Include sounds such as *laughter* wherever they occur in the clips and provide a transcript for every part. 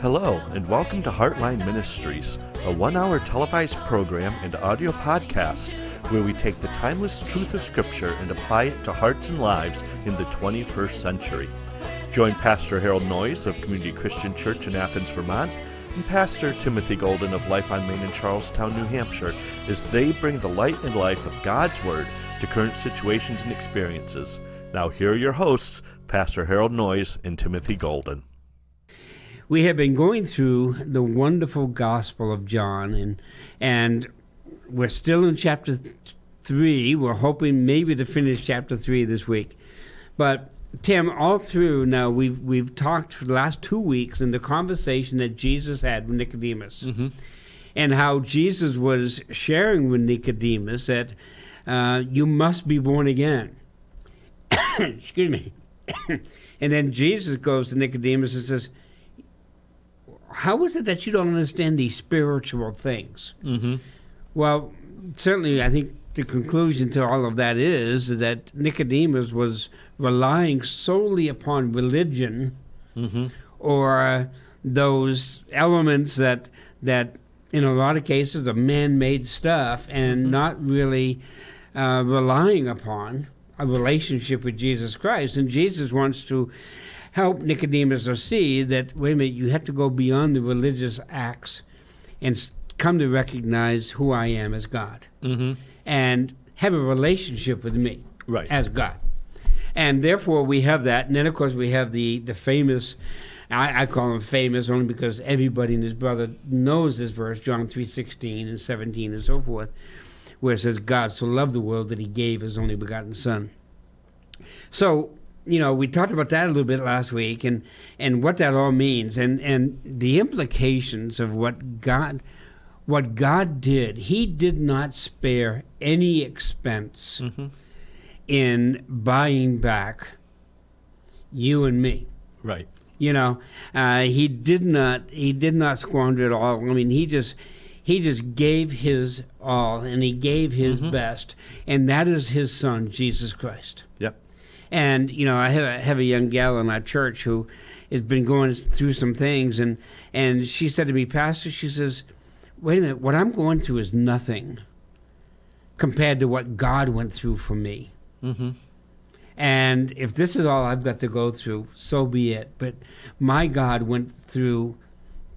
Hello, and welcome to Heartline Ministries, a one hour televised program and audio podcast where we take the timeless truth of Scripture and apply it to hearts and lives in the 21st century. Join Pastor Harold Noyes of Community Christian Church in Athens, Vermont, and Pastor Timothy Golden of Life on Main in Charlestown, New Hampshire, as they bring the light and life of God's Word to current situations and experiences. Now, here are your hosts, Pastor Harold Noyes and Timothy Golden. We have been going through the wonderful Gospel of John, and and we're still in chapter three. We're hoping maybe to finish chapter three this week, but Tim, all through now we've we've talked for the last two weeks in the conversation that Jesus had with Nicodemus, Mm-hmm. and how Jesus was sharing with Nicodemus that uh, you must be born again. *coughs* Excuse me. *coughs* and then Jesus goes to Nicodemus and says, "How is it that you don't understand these spiritual things?" Mm-hmm. Well, certainly, I think the conclusion to all of that is that Nicodemus was relying solely upon religion Mm-hmm. or uh, those elements that that in a lot of cases are man-made stuff and not really uh, relying upon a relationship with Jesus Christ. And Jesus wants to help Nicodemus to see that wait a minute, you have to go beyond the religious acts and come to recognize who I am as God Mm-hmm. and have a relationship with me Right. as God. And therefore, we have that. And then, of course, we have the, the famous, I, I call him famous only because everybody and his brother knows this verse, John 3.16 and 17 and so forth, where it says, God so loved the world that he gave his only begotten Son. So, you know, we talked about that a little bit last week and, and what that all means and, and the implications of what God what God did. He did not spare any expense Mm-hmm. in buying back you and me. Right. You know, uh, he did not. He did not squander it all. I mean, he just he just gave his all, and he gave his Mhm. best, and that is his son, Jesus Christ. Yep. And you know, I have a, have a young gal in our church who has been going through some things, and and she said to me, Pastor, she says, "Wait a minute, what I'm going through is nothing compared to what God went through for me." Mm-hmm. And if this is all I've got to go through, so be it. But my God went through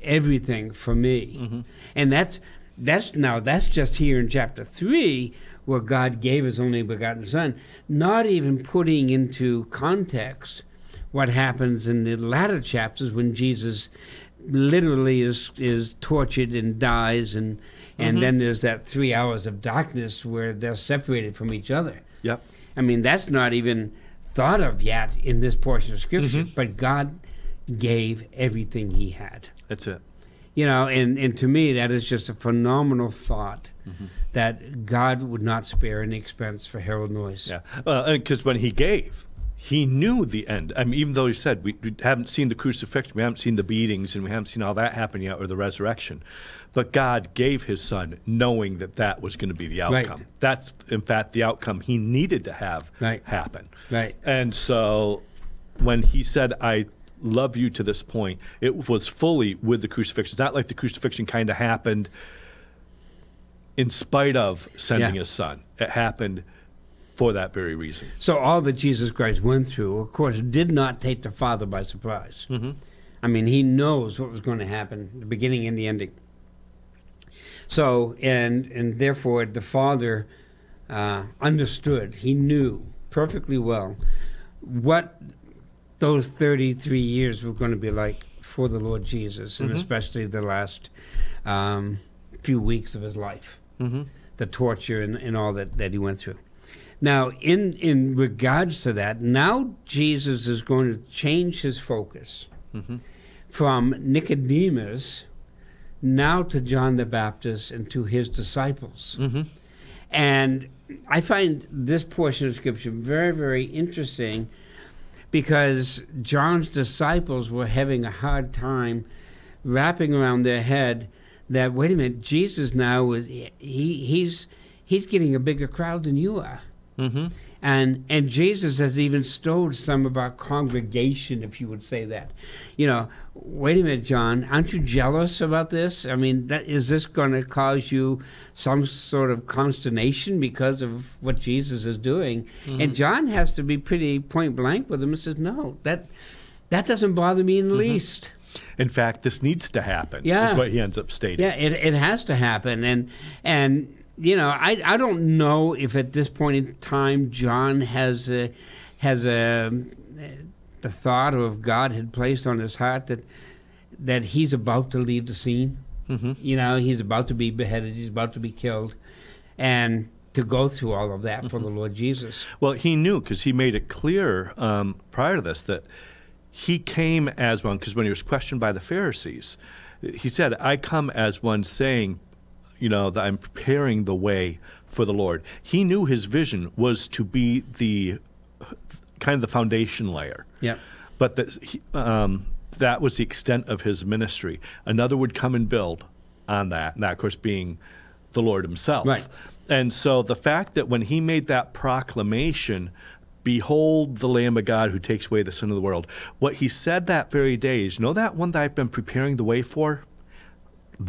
everything for me. Mm-hmm. And that's that's now that's just here in chapter 3 where God gave his only begotten son, not even putting into context what happens in the latter chapters when Jesus literally is is tortured and dies and and Mhm. then there's that 3 hours of darkness where they're separated from each other. Yep. I mean, that's not even thought of yet in this portion of Scripture, Mhm. but God gave everything He had. That's it. You know, and, and to me, that is just a phenomenal thought Mhm. that God would not spare any expense for Harold Noyes. Yeah. Well, because when he gave, he knew the end. I mean, even though he said we, we haven't seen the crucifixion, we haven't seen the beatings, and we haven't seen all that happen yet, or the resurrection. But God gave his son knowing that that was going to be the Right. outcome. That's, in fact, the outcome he needed to have Right. happen. Right. And so when he said, I love you to this point, it was fully with the crucifixion. It's not like the crucifixion kind of happened in spite of sending Yeah. his son. It happened for that very reason. So all that Jesus Christ went through, of course, did not take the Father by surprise. Mm-hmm. I mean, he knows what was going to happen, the beginning and the ending. So, and and therefore, the Father uh, understood. He knew perfectly well what those thirty-three years were going to be like for the Lord Jesus, and Mhm. especially the last um, few weeks of his life, Mm-hmm. the torture and, and all that that he went through. Now, in in regards to that, now Jesus is going to change his focus Mm-hmm. from Nicodemus now to John the Baptist and to his disciples. Mm-hmm. And I find this portion of Scripture very, very interesting because John's disciples were having a hard time wrapping around their head that wait a minute, Jesus now is he he's he's getting a bigger crowd than you are. Mm-hmm. And and Jesus has even stowed some of our congregation, if you would say that. You know, wait a minute, John, aren't you jealous about this? I mean, that is this going to cause you some sort of consternation because of what Jesus is doing? Mm-hmm. And John has to be pretty point blank with him and says, No, that that doesn't bother me in the least. In fact, this needs to happen. Yeah. Is what he ends up stating. Yeah, it, it has to happen, and and you know, I I don't know if at this point in time John has a, has a the thought of God had placed on his heart that that he's about to leave the scene. Mm-hmm. You know, he's about to be beheaded. He's about to be killed, and to go through all of that for the Lord Jesus. Well, he knew because he made it clear um, prior to this that he came as one, because when he was questioned by the Pharisees, he said, I come as one saying, you know, that I'm preparing the way for the Lord. He knew his vision was to be the kind of the foundation layer. Yeah. But that, um, that was the extent of his ministry. Another would come and build on that, and that, of course, being the Lord himself. Right. And so the fact that when he made that proclamation, Behold the Lamb of God who takes away the sin of the world, what he said that very day is, You know that one that I've been preparing the way for?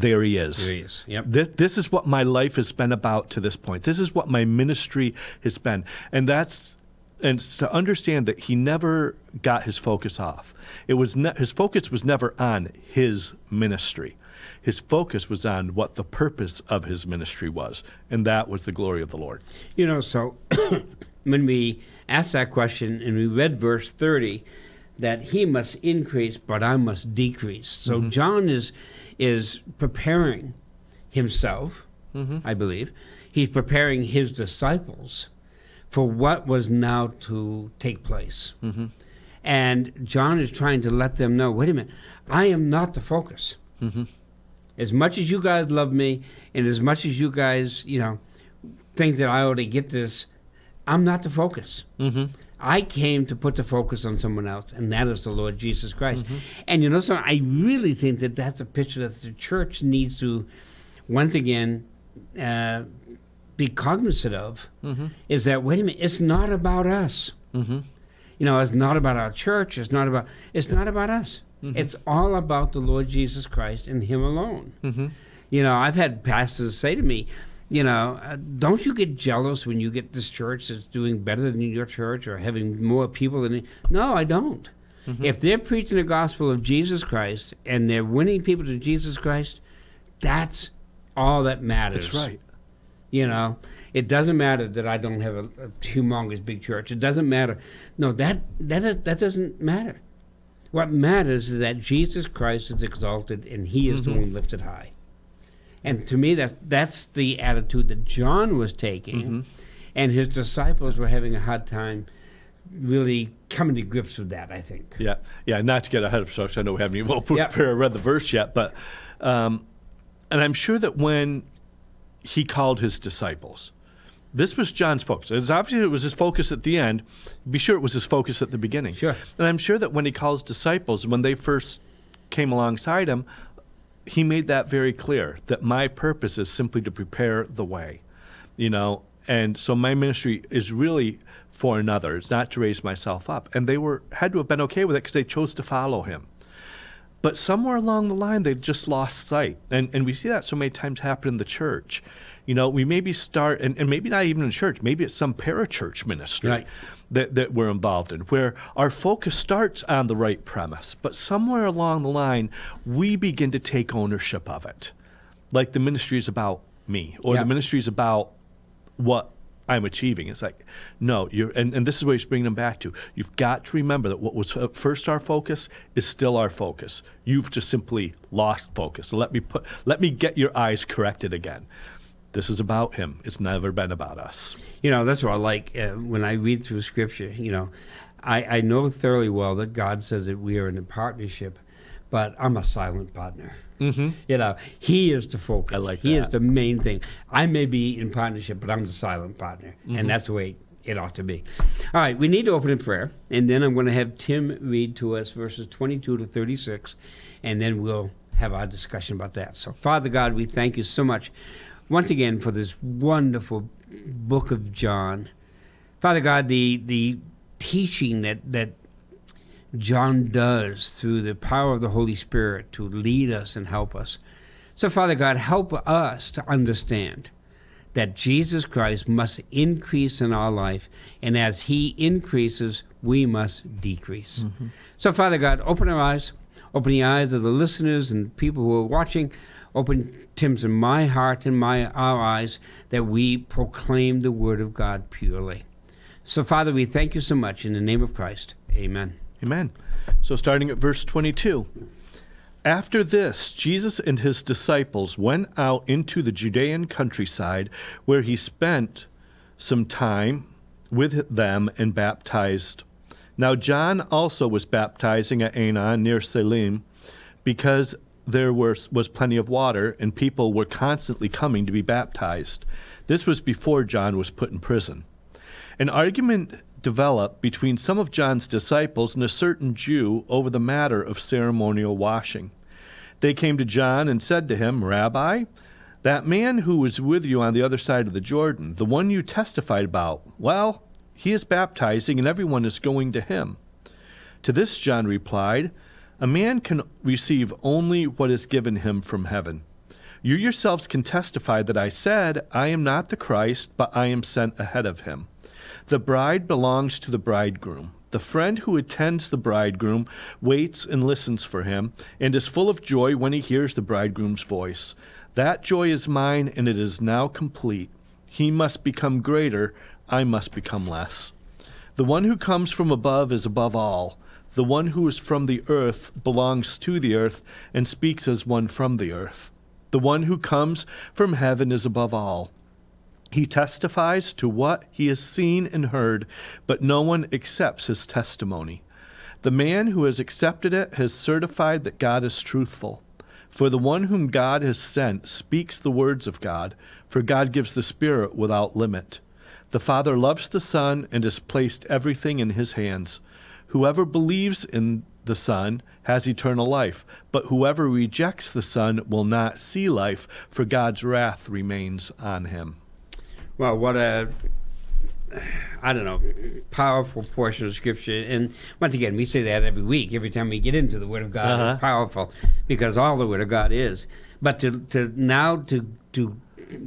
There he is. There he is. Yep. This, this is what my life has been about to this point. This is what my ministry has been. And that's and to understand that he never got his focus off. It was ne- his focus was never on his ministry. His focus was on what the purpose of his ministry was, and that was the glory of the Lord. You know, so *coughs* when we asked that question and we read verse 30, that he must increase, but I must decrease. So mm-hmm. John is is preparing himself, mm-hmm. I believe. He's preparing his disciples for what was now to take place. Mm-hmm. And John is trying to let them know wait a minute, I am not the focus. Mm-hmm. As much as you guys love me, and as much as you guys, you know, think that I ought to get this, I'm not the focus. Mm-hmm. I came to put the focus on someone else, and that is the Lord Jesus Christ. And you know, so I really think that that's a picture that the church needs to, once again, uh, be cognizant of. Mm-hmm. Is that wait a minute? It's not about us. Mm-hmm. You know, it's not about our church. It's not about. It's not about us. It's all about the Lord Jesus Christ and Him alone. Mm-hmm. You know, I've had pastors say to me, you know, uh, don't you get jealous when you get this church that's doing better than your church or having more people than it? No, I don't. If they're preaching the gospel of Jesus Christ and they're winning people to Jesus Christ, that's all that matters. That's right. You know, it doesn't matter that I don't have a, a humongous big church. It doesn't matter. No, that that that doesn't matter. What matters is that Jesus Christ is exalted and He is the one lifted high. And to me, that that's the attitude that John was taking, and his disciples were having a hard time really coming to grips with that. I think. Yeah, yeah. Not to get ahead of ourselves, I know we haven't even opened *laughs* Yep. read the verse yet, but um, and I'm sure that when he called his disciples, this was John's focus. It's obviously it was his focus at the end. Be sure it was his focus at the beginning. Sure. And I'm sure that when he calls disciples, when they first came alongside him, he made that very clear that my purpose is simply to prepare the way, you know. And so my ministry is really for another. It's not to raise myself up. And they were had to have been okay with it because they chose to follow him. But somewhere along the line, they just lost sight. And, and we see that so many times happen in the church. You know, we maybe start, and, and maybe not even in church, maybe it's some parachurch ministry Right. that, that we're involved in, where our focus starts on the right premise. But somewhere along the line, we begin to take ownership of it. Like the ministry is about me, or Yeah. the ministry is about what I'm achieving. It's like, no, you're, and, and this is what he's bringing them back to. You've got to remember that what was uh, first our focus is still our focus. You've just simply lost focus. So let me put, let me get your eyes corrected again. This is about him. It's never been about us. You know, that's what I like uh, when I read through Scripture. You know, I, I know thoroughly well that God says that we are in a partnership, but I'm a silent partner. Mm-hmm. You know, He is the focus. I like He is the main thing. I may be in partnership, but I'm the silent partner, Mm-hmm. and that's the way it ought to be. All right, we need to open in prayer, and then I'm going to have Tim read to us verses 22 to 36, and then we'll have our discussion about that. So, Father God, we thank you so much once again for this wonderful book of John Father God, the the teaching that that John does through the power of the Holy Spirit to lead us and help us. So, Father God, help us to understand that Jesus Christ must increase in our life, and as He increases, we must decrease. Mm-hmm. So, Father God, open our eyes, open the eyes of the listeners and people who are watching. Open Tim's and my heart and my our eyes that we proclaim the word of God purely. So, Father, we thank you so much in the name of Christ. Amen. Amen. So, starting at verse 22. After this, Jesus and his disciples went out into the Judean countryside, where he spent some time with them and baptized. Now, John also was baptizing at Aenon near Salim, because there was, was plenty of water, and people were constantly coming to be baptized. This was before John was put in prison. An argument developed between some of John's disciples and a certain Jew over the matter of ceremonial washing. They came to John and said to him, Rabbi, that man who was with you on the other side of the Jordan, the one you testified about, well, he is baptizing and everyone is going to him. To this John replied, A man can receive only what is given him from heaven. You yourselves can testify that I said, I am not the Christ, but I am sent ahead of him. The bride belongs to the bridegroom. The friend who attends the bridegroom waits and listens for him, and is full of joy when he hears the bridegroom's voice. That joy is mine, and it is now complete. He must become greater, I must become less. The one who comes from above is above all. The one who is from the earth belongs to the earth and speaks as one from the earth. The one who comes from heaven is above all. He testifies to what he has seen and heard, but no one accepts his testimony. The man who has accepted it has certified that God is truthful. For the one whom God has sent speaks the words of God, for God gives the Spirit without limit. The Father loves the Son and has placed everything in his hands. Whoever believes in the Son has eternal life, but whoever rejects the Son will not see life, for God's wrath remains on him. Well, what a I don't know, powerful portion of Scripture. And once again, we say that every week, every time we get into the Word of God. Uh-huh. It's powerful because all the Word of God is. But to, to now to to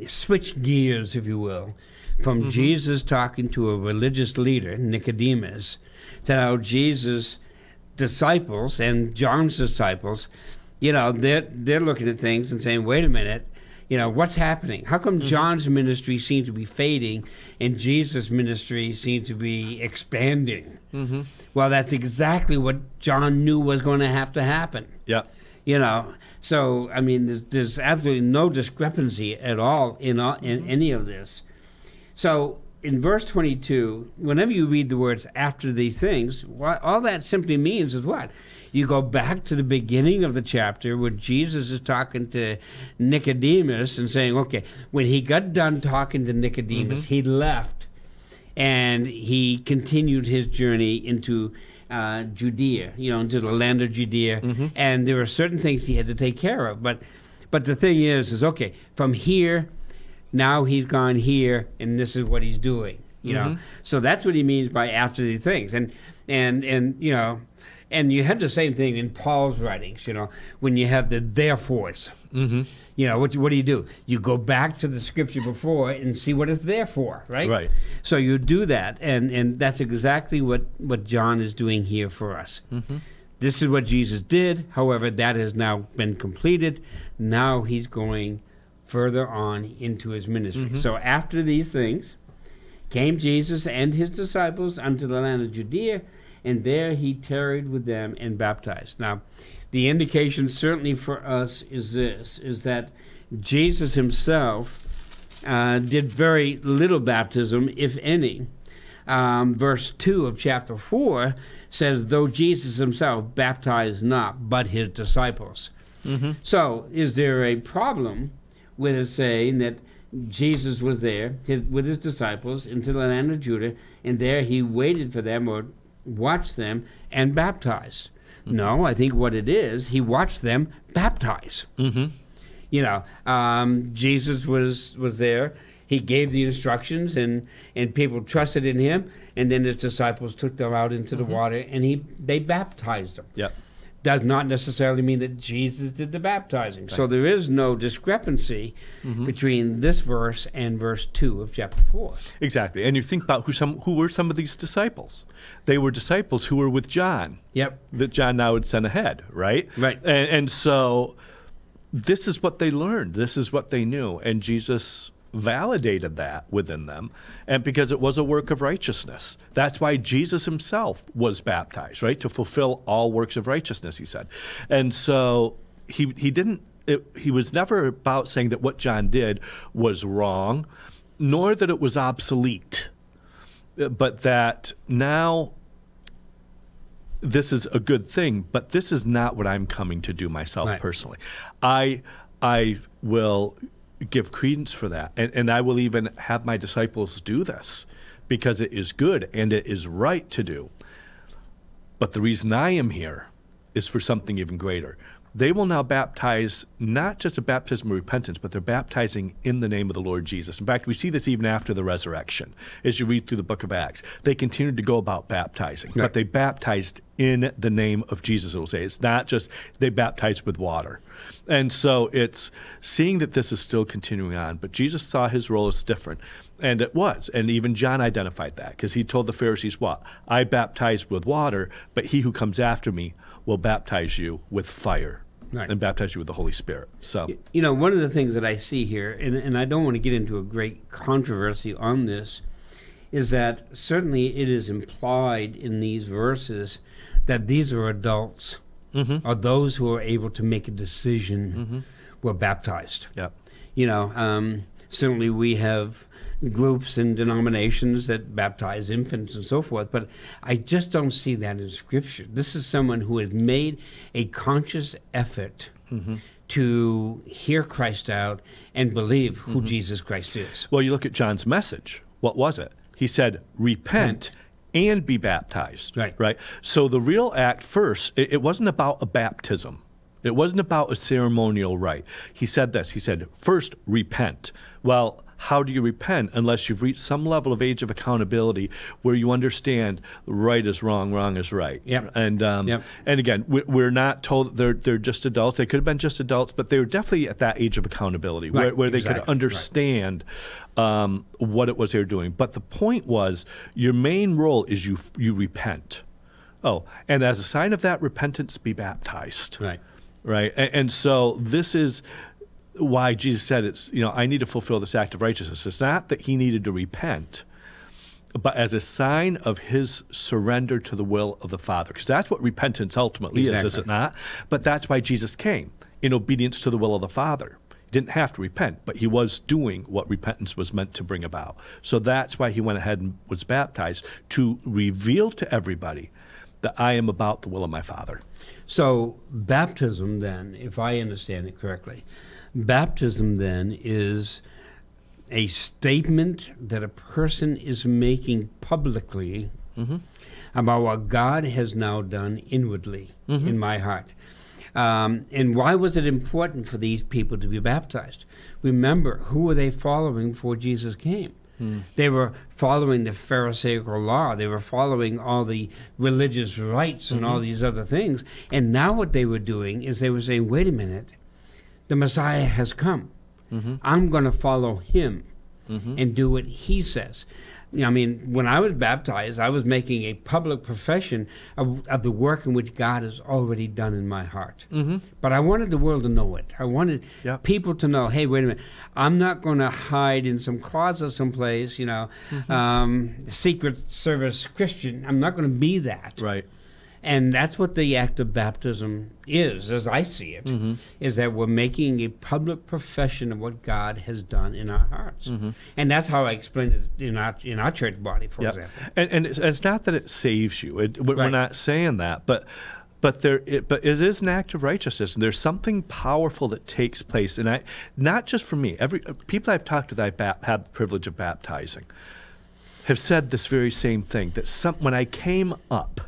switch gears, if you will, from mm-hmm. Jesus talking to a religious leader, Nicodemus, to now Jesus' disciples and John's disciples, you know, they're they're looking at things and saying, "Wait a minute." you know what's happening how come mm-hmm. john's ministry seems to be fading and jesus ministry seems to be expanding mm-hmm. well that's exactly what john knew was going to have to happen yeah you know so i mean there's, there's absolutely no discrepancy at all in, all, in mm-hmm. any of this so in verse 22 whenever you read the words after these things what, all that simply means is what you go back to the beginning of the chapter where Jesus is talking to Nicodemus and saying, okay, when he got done talking to Nicodemus, mm-hmm. he left and he continued his journey into uh, Judea, you know, into the land of Judea. Mm-hmm. And there were certain things he had to take care of. But, but the thing is, is okay, from here, now he's gone here, and this is what he's doing. You mm-hmm. know, so that's what he means by after these things, and and and you know, and you have the same thing in Paul's writings, you know, when you have the therefores. Mm-hmm. You know, what, what do you do? You go back to the scripture before and see what it's there for, right? Right. So you do that, and, and that's exactly what, what John is doing here for us. Mm-hmm. This is what Jesus did. However, that has now been completed. Now he's going further on into his ministry. Mm-hmm. So after these things, came Jesus and his disciples unto the land of Judea and there he tarried with them and baptized. Now, the indication certainly for us is this: is that Jesus himself uh, did very little baptism, if any. Um, verse 2 of chapter 4 says, Though Jesus himself baptized not, but his disciples. Mm-hmm. So, is there a problem with us saying that Jesus was there his, with his disciples into the land of Judah, and there he waited for them or watched them and baptized. Mm-hmm. No, I think what it is, he watched them baptize. Mm-hmm. You know, um, Jesus was was there. he gave the instructions and and people trusted in him and then his disciples took them out into the water and he they baptized them Yep. Does not necessarily mean that Jesus did the baptizing. So there is no discrepancy Mm-hmm. between this verse and verse 2 of chapter 4. Exactly. And you think about who some who were some of these disciples. They were disciples who were with John. Yep. that John now had sent ahead, right? Right. And, and so this is what they learned. This is what they knew. And Jesus validated that within them. And because it was a work of righteousness. That's why Jesus himself was baptized, right? To fulfill all works of righteousness, he said. And so he, he didn't, it, he was never about saying that what John did was wrong, nor that it was obsolete, but that now this is a good thing, but this is not what I'm coming to do myself Right. personally. I I will give credence for that, and, and I will even have my disciples do this because it is good and it is right to do. But the reason I am here is for something even greater. They will now baptize not just a baptism of repentance, but they're baptizing in the name of the Lord Jesus. In fact, we see this even after the resurrection as you read through the book of Acts. They continued to go about baptizing, Right. but they baptized in the name of Jesus, it will say. It's not just they baptized with water. And so it's seeing that this is still continuing on, but Jesus saw his role as different. And it was. And even John identified that because he told the Pharisees, What? I baptize with water, but he who comes after me will baptize you with fire Right. and baptize you with the Holy Spirit. So, You know, one of the things that I see here, and, and I don't want to get into a great controversy on this, is that certainly it is implied in these verses that these are adults, or those who are able to make a decision, were baptized. yeah. You know, um, certainly we have groups and denominations that baptize infants and so forth, but I just don't see that in Scripture. This is someone who has made a conscious effort mm-hmm. to hear Christ out and believe who mm-hmm. Jesus Christ is. Well, you look at John's message. What was it? He said, Repent and be baptized. Right. Right. So the real act first, it, it wasn't about a baptism. It wasn't about a ceremonial rite. He said this. He said, First, repent. Well, how do you repent unless you've reached some level of age of accountability where you understand right is wrong, wrong is right? Yep. And um, Yep. and again, we- we're not told they're they're just adults. They could have been just adults, but they were definitely at that age of accountability where, Right, where they exactly, could understand um, what it was they were doing. But the point was, your main role is you you repent. Oh, and as a sign of that repentance, be baptized Right. right? And, and so this is why Jesus said it's you know I need to fulfill this act of righteousness. It's not that he needed to repent, but as a sign of his surrender to the will of the Father, because that's what repentance ultimately is, is it not? But that's why Jesus came in obedience to the will of the Father. He didn't have to repent, but he was doing what repentance was meant to bring about. So that's why he went ahead and was baptized to reveal to everybody that I am about the will of my Father. So, baptism, then, if I understand it correctly, baptism then is a statement that a person is making publicly mm-hmm. about what God has now done inwardly mm-hmm. in my heart. Um, and why was it important for these people to be baptized? Remember, who were they following before Jesus came? Hmm. They were following the Pharisaical law. They were following all the religious rites and all mm-hmm. these other things. And now what they were doing is they were saying, wait a minute, the Messiah has come. I'm going to follow him and do what he says. I mean, when I was baptized, I was making a public profession of, of the work in which God has already done in my heart. Mm-hmm. But I wanted the world to know it. I wanted people to know, hey, wait a minute, I'm not going to hide in some closet someplace, you know, um, Secret Service Christian. I'm not going to be that. Right. And that's what the act of baptism is, as I see it, is that we're making a public profession of what God has done in our hearts. And that's how I explain it in our, in our church body, for Yep. example. And, and it's, it's not that it saves you. It, we're Right. not saying that, but but there it, but it is an act of righteousness, and there's something powerful that takes place. And I not just for me, every uh, people I've talked to that I've ba- had the privilege of baptizing have said this very same thing. That some when I came up,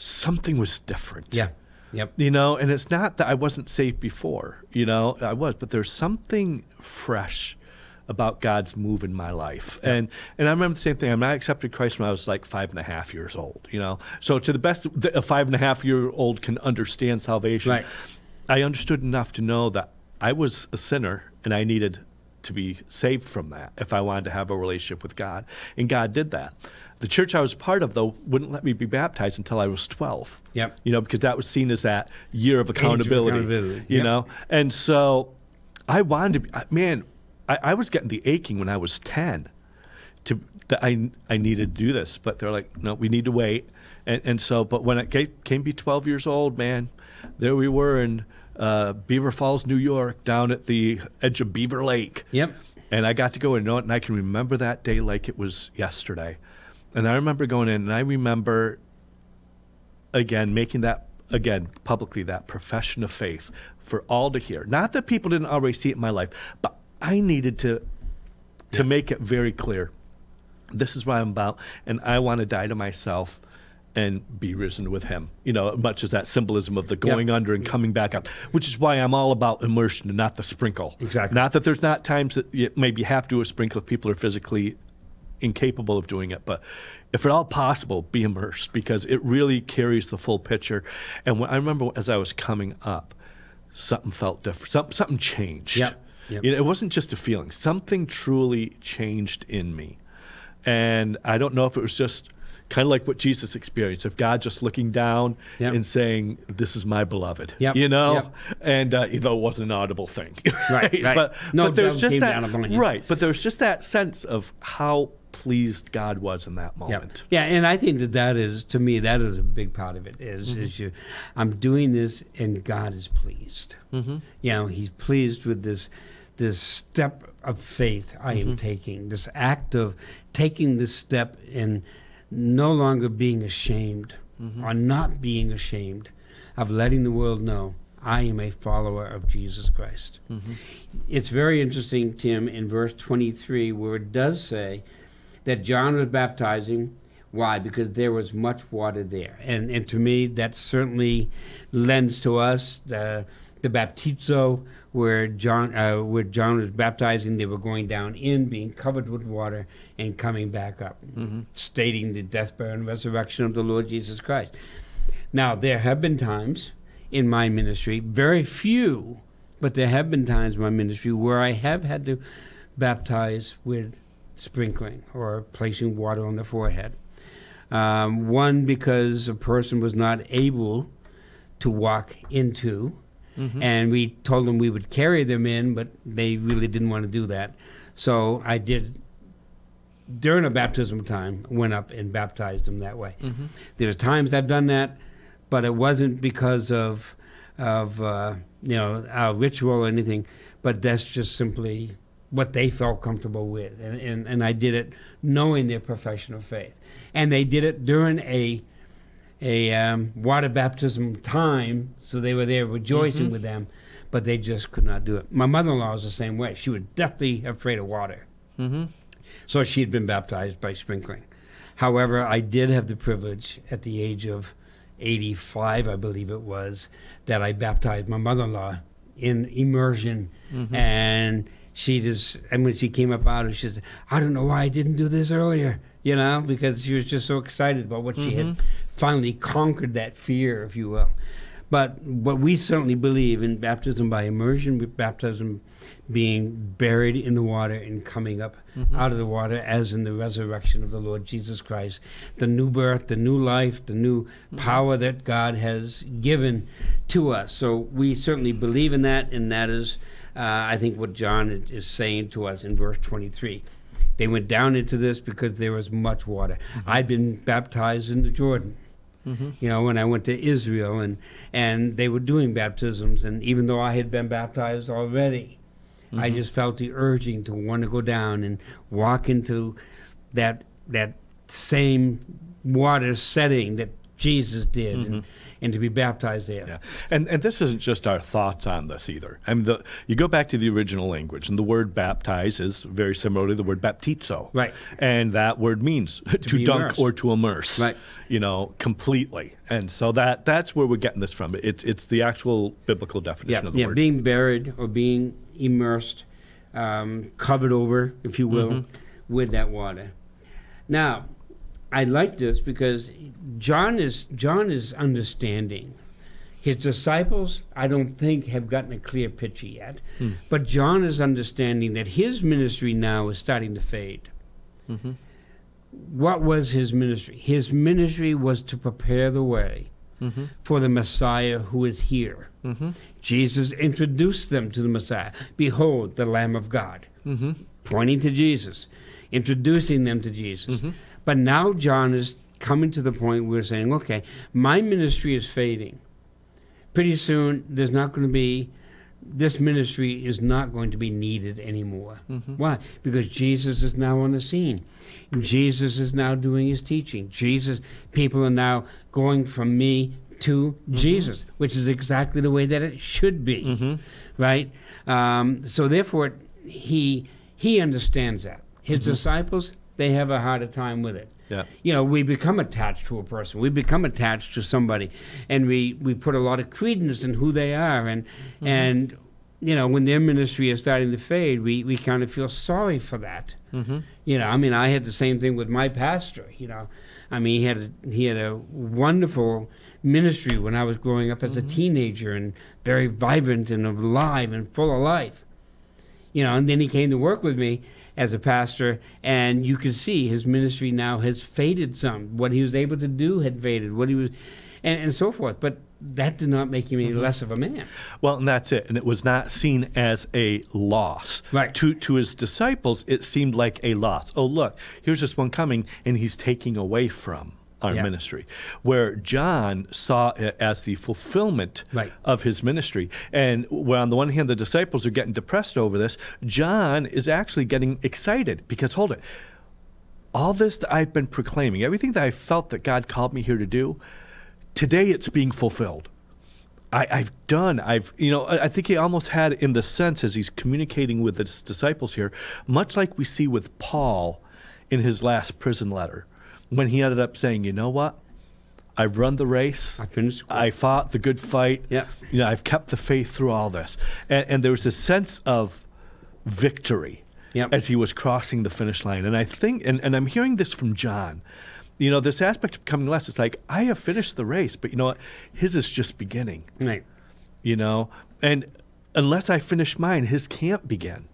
something was different. Yeah. Yep. You know, and it's not that I wasn't saved before, you know, I was, but there's something fresh about God's move in my life. And and I remember the same thing. I, mean, I accepted Christ when I was like five and a half years old. You know, so to the best that a five and a half year old can understand salvation, Right. I understood enough to know that I was a sinner and I needed to be saved from that if I wanted to have a relationship with God. And God did that. The church I was part of, though, wouldn't let me be baptized until I was 12. Yep. You know, because that was seen as that year of accountability. accountability, You yep. know? And so I wanted to be, man, I, I was getting the aching when I was 10 to that I, I needed to do this. But they're like, no, we need to wait. And, and so, but when I ca- came to be 12 years old, man, there we were in uh, Beaver Falls, New York, down at the edge of Beaver Lake. Yep. And I got to go and know it, and I can remember that day like it was yesterday. And I remember going in, and I remember again making that again publicly that profession of faith for all to hear. Not that people didn't already see it in my life, but I needed to to Yeah. make it very clear. This is what I'm about, and I want to die to myself and be risen with him. You know, much as that symbolism of the going under and coming back up, which is why I'm all about immersion and not the sprinkle. Exactly. Not that there's not times that you maybe have to do a sprinkle if people are physically incapable of doing it, but if at all possible, be immersed because it really carries the full picture. And when, I remember as I was coming up, something felt different. Something, something changed. Yep, yep. You know, it wasn't just a feeling. Something truly changed in me. And I don't know if it was just kind of like what Jesus experienced of God just looking down Yep. and saying, This is my beloved. Yep, You know? yep. And uh, though it wasn't an audible thing. Right, *laughs* right. But, No but there's just that. down upon you. Right. But there's just that sense of how pleased God was in that Yeah, moment. yeah, and I think that that is to me that is a big part of it. Is Mm-hmm. is you, I'm doing this and God is pleased. Mm-hmm. You know, He's pleased with this this step of faith I Mm-hmm. am taking. This act of taking this step and no longer being ashamed Mm-hmm. or not being ashamed of letting the world know I am a follower of Jesus Christ. Mm-hmm. It's very interesting, Tim, in verse 23, where it does say that John was baptizing. Why? Because there was much water there. And, and to me, that certainly lends to us the, the baptizo, where John, uh, where John was baptizing, they were going down in, being covered with water, and coming back up, stating the death, burial, and resurrection of the Lord Jesus Christ. Now, there have been times in my ministry, very few, but there have been times in my ministry where I have had to baptize with sprinkling or placing water on the forehead. Um, one, because a person was not able to walk into, and we told them we would carry them in, but they really didn't want to do that. So I did during a baptism time, went up and baptized them that way. There's times I've done that, but it wasn't because of of uh, you know our ritual or anything, but that's just simply what they felt comfortable with, and, and and I did it knowing their profession of faith, and they did it during a a um, water baptism time, so they were there rejoicing with them, but they just could not do it. My mother-in-law was the same way; she was deathly afraid of water. Mm-hmm. So she had been baptized by sprinkling. However, I did have the privilege at the age of 85, I believe it was, that I baptized my mother in law in immersion. And she just, and when she came up out she said, I don't know why I didn't do this earlier, you know, because she was just so excited about what she had mm-hmm. finally conquered that fear, if you will. But what we certainly believe in baptism by immersion, with baptism being buried in the water and coming up mm-hmm. out of the water, as in the resurrection of the Lord Jesus Christ, the new birth, the new life, the new mm-hmm. power that God has given to us. So we certainly believe in that, and that is, uh, I think, what John is- saying to us in verse 23. They went down into this because there was much water. Mm-hmm. I'd been baptized in the Jordan mm-hmm. you know, when I went to Israel and and they were doing baptisms, and even though I had been baptized already, I mm-hmm. just felt the urging to want to go down and walk into that that same water setting that Jesus did, and, and to be baptized there. Yeah, and and this isn't just our thoughts on this either. I mean, the, you go back to the original language, and the word "baptize" is very similar to the word "baptizo," Right. And that word means *laughs* to, be dunk immersed. or to immerse, Right. You know, completely. And so that that's where we're getting this from. It's it's the actual biblical definition Yeah, of the word. yeah, word. being buried or being immersed um, covered over, if you will, Mhm. with that water. Now, I like this because John is John is understanding. His disciples, I don't think, have gotten a clear picture yet, Hmm. but John is understanding that his ministry now is starting to fade. Mhm. What was his ministry? His ministry was to prepare the way Mhm. for the Messiah who is here. Mhm. Jesus introduced them to the Messiah. Behold, the Lamb of God, Mhm. pointing to Jesus, introducing them to Jesus. But now John is coming to the point where he's saying, okay, my ministry is fading. Pretty soon, there's not going to be, this ministry is not going to be needed anymore. Mhm. Why? Because Jesus is now on the scene. Jesus is now doing his teaching. Jesus, people are now going from me to Jesus, which is exactly the way that it should be, Mhm. right? Um, so therefore, he he understands that. His disciples, they have a harder time with it Yeah. you know, we become attached to a person. We become attached to somebody, and we, we put a lot of credence in who they are, and and you know, when their ministry is starting to fade, we, we kind of feel sorry for that. Mhm. You know, I mean, I had the same thing with my pastor. You know, I mean, he had a, he had a wonderful ministry when I was growing up as a teenager, and very vibrant and alive and full of life. You know, and then he came to work with me as a pastor, and you could see his ministry now has faded some. What he was able to do had faded. What he was, and, and so forth. But that did not make him any mm-hmm. less of a man. Well, and that's it. And it was not seen as a loss. Right. To to his disciples, it seemed like a loss. Oh, look, here's this one coming, and he's taking away from our Yeah. ministry. Where John saw it as the fulfillment Right. of his ministry. And where on the one hand the disciples are getting depressed over this, John is actually getting excited because hold it. All this that I've been proclaiming, everything that I felt that God called me here to do, today it's being fulfilled. I, I've done. I've, you know, I, I think he almost had in the sense as he's communicating with his disciples here, much like we see with Paul in his last prison letter, when he ended up saying, you know what? I've run the race. I finished. I fought the good fight. Yeah. You know, I've kept the faith through all this. And, and there was a sense of victory Yep. as he was crossing the finish line. And I think, and, and I'm hearing this from John, you know, this aspect of becoming less, it's like, I have finished the race, but you know what? His is just beginning, right. you know? And unless I finish mine, his can't begin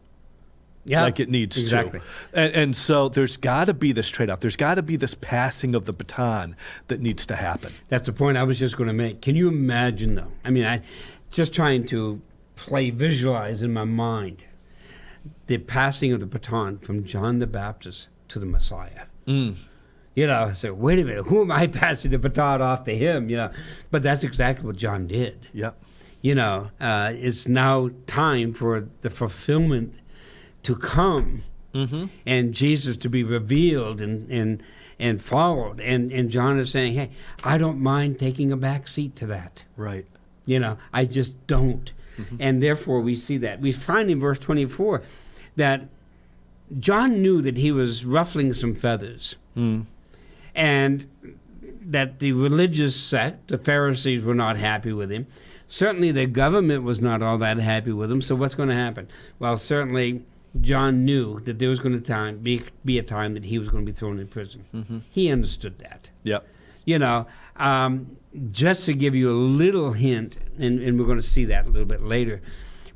Yeah. like it needs exactly. to. And, and so there's got to be this trade off. There's got to be this passing of the baton that needs to happen. That's the point I was just going to make. Can you imagine, though? I mean, I just trying to play, visualize in my mind the passing of the baton from John the Baptist to the Messiah. Mm. You know, I so wait a minute, who am I *laughs* passing the baton off to him? You know, but that's exactly what John did. Yep. You know, uh, it's now time for the fulfillment to come Mm-hmm. and Jesus to be revealed and and and followed. And and John is saying, hey, I don't mind taking a back seat to that. Right. You know, I just don't. And therefore, we see that. We find in verse 24 that John knew that he was ruffling some feathers Mm. and that the religious sect, the Pharisees, were not happy with him. Certainly, the government was not all that happy with him. So, what's going to happen? Well, certainly, John knew that there was going to time, be, be a time that he was going to be thrown in prison. Mm-hmm. He understood that Yep. you know, um, just to give you a little hint, and, and we're going to see that a little bit later,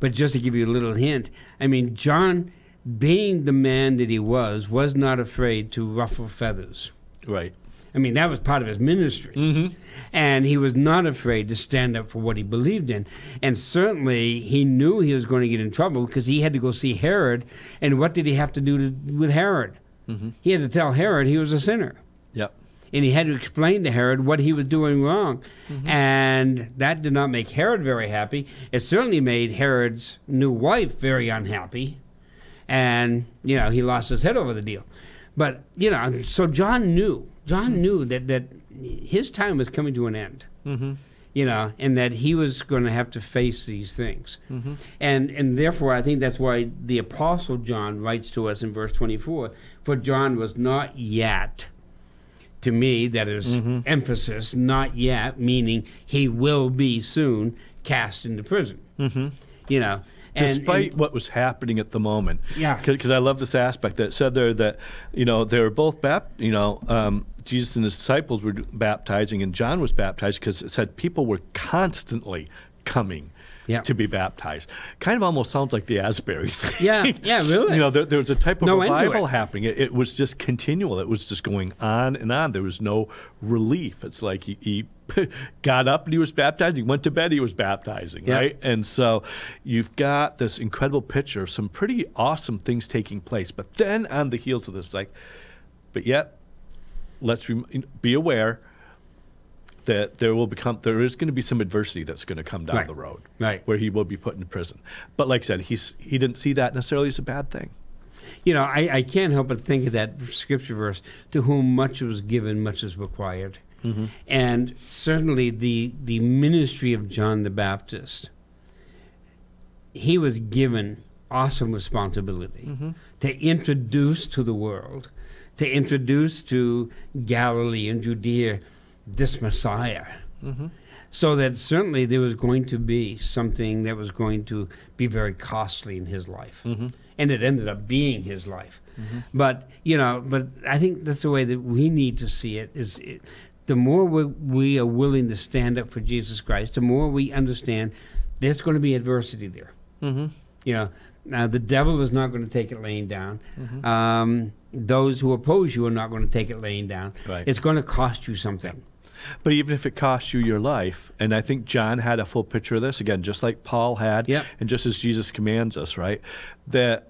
but just to give you a little hint, I mean, John, being the man that he was, was not afraid to ruffle feathers. Right. I mean, that was part of his ministry. Mm-hmm. And he was not afraid to stand up for what he believed in. And certainly he knew he was going to get in trouble because he had to go see Herod. And what did he have to do to, with Herod? Mm-hmm. He had to tell Herod he was a sinner Yep. and he had to explain to Herod what he was doing wrong. And that did not make Herod very happy. It certainly made Herod's new wife very unhappy. And, you know, he lost his head over the deal. But, you know, so John knew. John knew that, that his time was coming to an end, Mm-hmm. you know, and that he was going to have to face these things. Mm-hmm. And and therefore, I think that's why the apostle John writes to us in verse 24. For John was not yet, to me, that is Mhm. emphasis, not yet, meaning he will be soon cast into prison. Mm-hmm. You know, despite and- what was happening at the moment. Yeah. Because I love this aspect that it said there that you know they were both bapt. You know, um, Jesus and his disciples were baptizing, and John was baptized because it said people were constantly coming. Yeah. To be baptized, kind of almost sounds like the Asbury *laughs* thing. Yeah, yeah, really. you know, there, there was a type of No revival it. happening. It, it was just continual. It was just going on and on. There was no relief. It's like he, he *laughs* got up and he was baptized. He went to bed. He was baptizing, Yeah. right? And so you've got this incredible picture of some pretty awesome things taking place. But then on the heels of this, like, but yet, let's rem- be aware that there will become there is going to be some adversity that's going to come down Right. the road, Right. Where he will be put in prison. But like I said, he's he didn't see that necessarily as a bad thing. You know, I, I can't help but think of that scripture verse: "To whom much was given, much is required." Mm-hmm. And certainly, the the ministry of John the Baptist, he was given awesome responsibility mm-hmm. to introduce to the world, to introduce to Galilee and Judea this Messiah. So that certainly there was going to be something that was going to be very costly in his life, and it ended up being his life. But you know, but I think that's the way that we need to see it. Is it, the more we, we are willing to stand up for Jesus Christ, the more we understand there's going to be adversity there. Mm-hmm. You know, now the devil is not going to take it laying down. Mm-hmm. Um, those who oppose you are not going to take it laying down. Right. It's going to cost you something. But even if it costs you your life, and I think John had a full picture of this again, just like Paul had, Yep. and just as Jesus commands us, right? That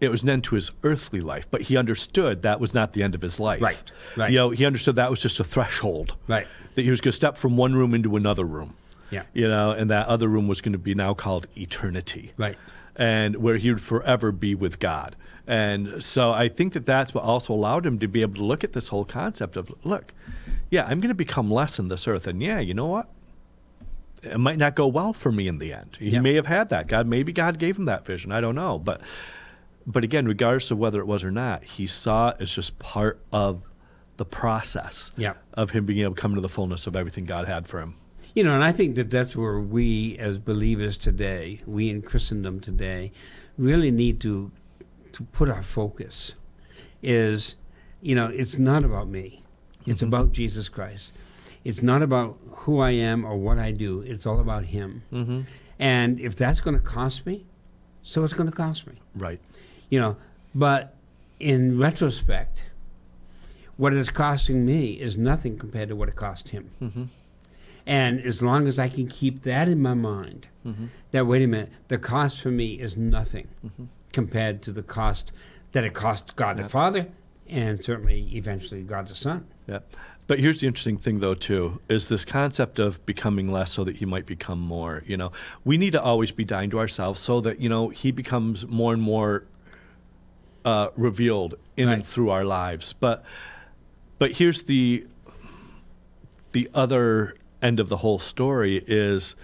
it was an end to his earthly life, but he understood that was not the end of his life. Right, right. You know, he understood that was just a threshold. Right. That he was going to step from one room into another room. Yeah. You know, and that other room was going to be now called eternity. Right. And where he would forever be with God. And so I think that that's what also allowed him to be able to look at this whole concept of look, yeah, I'm going to become less in this earth. And yeah, you know what? It might not go well for me in the end. He Yeah. may have had that. God, maybe God gave him that vision. I don't know. But, but again, regardless of whether it was or not, he saw it as just part of the process Yeah. of him being able to come to the fullness of everything God had for him. You know, and I think that that's where we, as believers today, we in Christendom today, really need to to put our focus. Is, you know, it's not about me. It's about Jesus Christ. It's not about who I am or what I do. It's all about Him. Mm-hmm. And if that's going to cost me, so it's going to cost me. Right. You know, but in retrospect, what it is costing me is nothing compared to what it cost him. Mm-hmm. And as long as I can keep that in my mind, Mm-hmm. that wait a minute, the cost for me is nothing Mm-hmm. compared to the cost that it cost God the Father and certainly eventually God the Son. Yeah. But here's the interesting thing, though, too, is this concept of becoming less so that he might become more. You know, we need to always be dying to ourselves so that, you know, he becomes more and more uh, revealed in and through our lives. But, but here's the, the other end of the whole story is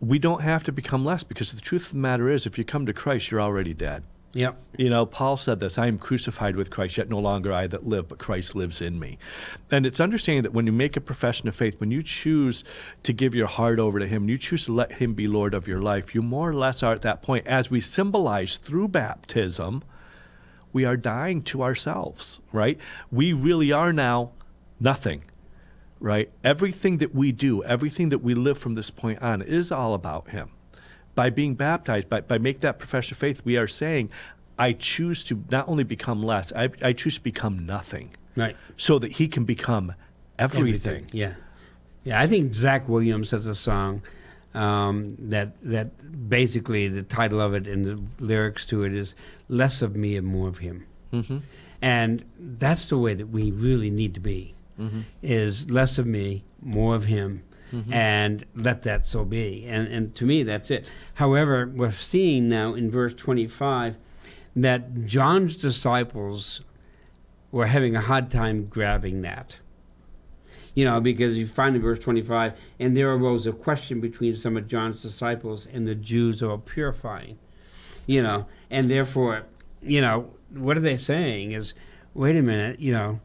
we don't have to become less because the truth of the matter is if you come to Christ, you're already dead. Yep. You know, Paul said this I am crucified with Christ, yet no longer I that live, but Christ lives in me. And it's understanding that when you make a profession of faith, when you choose to give your heart over to Him, you choose to let Him be Lord of your life, you more or less are at that point. As we symbolize through baptism, we are dying to ourselves, right? We really are now nothing, right? Everything that we do, everything that we live from this point on is all about Him by being baptized, by, by make that profession of faith, we are saying, I choose to not only become less, I, I choose to become nothing Right. so that he can become everything. Yeah. Yeah, I think Zach Williams has a song um, that that basically the title of it and the lyrics to it is "Less of me and more of Him," Mm-hmm. and that's the way that we really need to be: Mm-hmm. is less of me, more of Him, Mm-hmm. and let that so be. And and to me, that's it. However, we're seeing now in verse twenty-five that John's disciples were having a hard time grabbing that. You know, because you find in verse 25, and there arose a question between some of John's disciples and the Jews who are purifying. You know, and therefore, you know, what are they saying is, wait a minute, you know,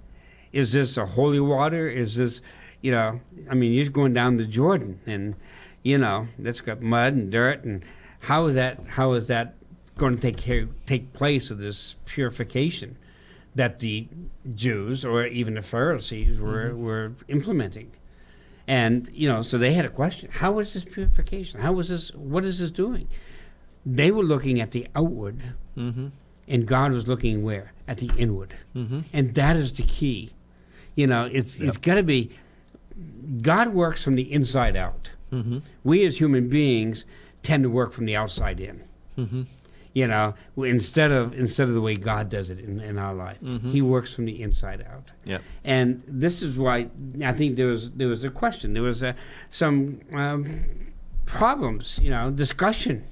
is this a holy water? Is this, you know, I mean, you're going down the Jordan and, you know, that's got mud and dirt and how is that how is that going to take care, take place of this purification that the Jews or even the Pharisees were Mm-hmm. were implementing? And you know, so they had a question: How is this purification? How is this? What is this doing? They were looking at the outward, Mm-hmm. and God was looking where? At the inward, Mm-hmm. and that is the key. You know, it's it's Yep. got to be. God works from the inside out. Mm-hmm. We as human beings tend to work from the outside in. Mm-hmm. You know, instead of instead of the way God does it in, in our life, Mhm. He works from the inside out. Yep. And this is why I think there was there was a question, there was a, some um, problems, you know, discussion,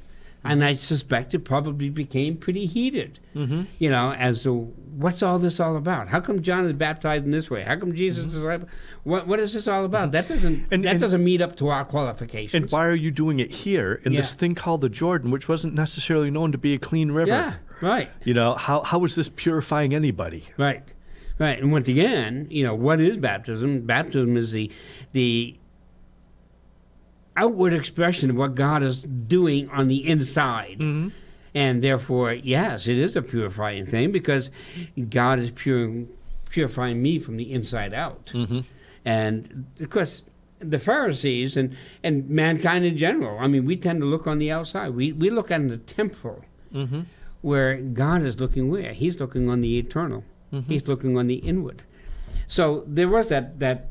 and I suspect it probably became pretty heated. Mm-hmm. You know, as to what's all this all about? How come John is baptized in this way? How come Jesus is like, what what is this all about? That doesn't Mm-hmm. And- that and- doesn't meet up to our qualifications. And why are you doing it here in this thing called the Jordan, which wasn't necessarily known to be a clean river? yeah, right. You know, how how is this purifying anybody? Right, right. And once again, you know, what is baptism? Baptism is the the outward expression of what God is doing on the inside. Mm-hmm. And therefore, yes, it is a purifying thing because God is pure, purifying me from the inside out. Mm-hmm. And of course, the Pharisees and, and mankind in general, I mean, we tend to look on the outside. We, we look at the temporal, Mm-hmm. where God is looking where? He's looking on the eternal. Mm-hmm. He's looking on the inward. So there was that that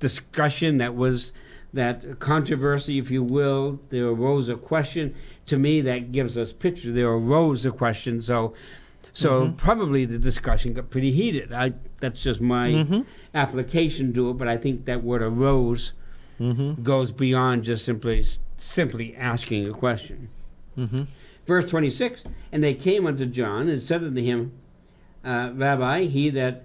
discussion that was that controversy, if you will. There arose a question. To me, that gives us picture. There arose a question. So, so Mm-hmm. probably the discussion got pretty heated. I that's just my Mhm. application to it. But I think that word arose Mm-hmm. goes beyond just simply simply asking a question. Mm-hmm. Verse 26 And they came unto John and said unto him, uh, Rabbi, he that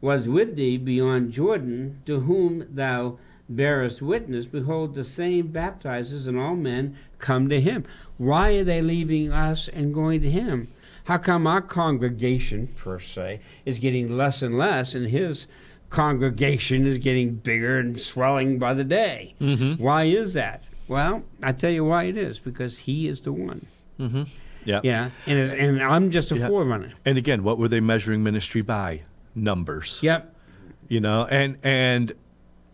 was with thee beyond Jordan, to whom thou bearest witness, behold, the same baptizes, and all men come to him. Why are they leaving us and going to him? How come our congregation, per se, is getting less and less, and his congregation is getting bigger and swelling by the day? Mm-hmm. Why is that? Well, I tell you why it is because he is the one. Mm-hmm. Yeah. Yeah, and and I'm just a Yeah. forerunner. And again, what were they measuring ministry by? Numbers. Yep. You know, and and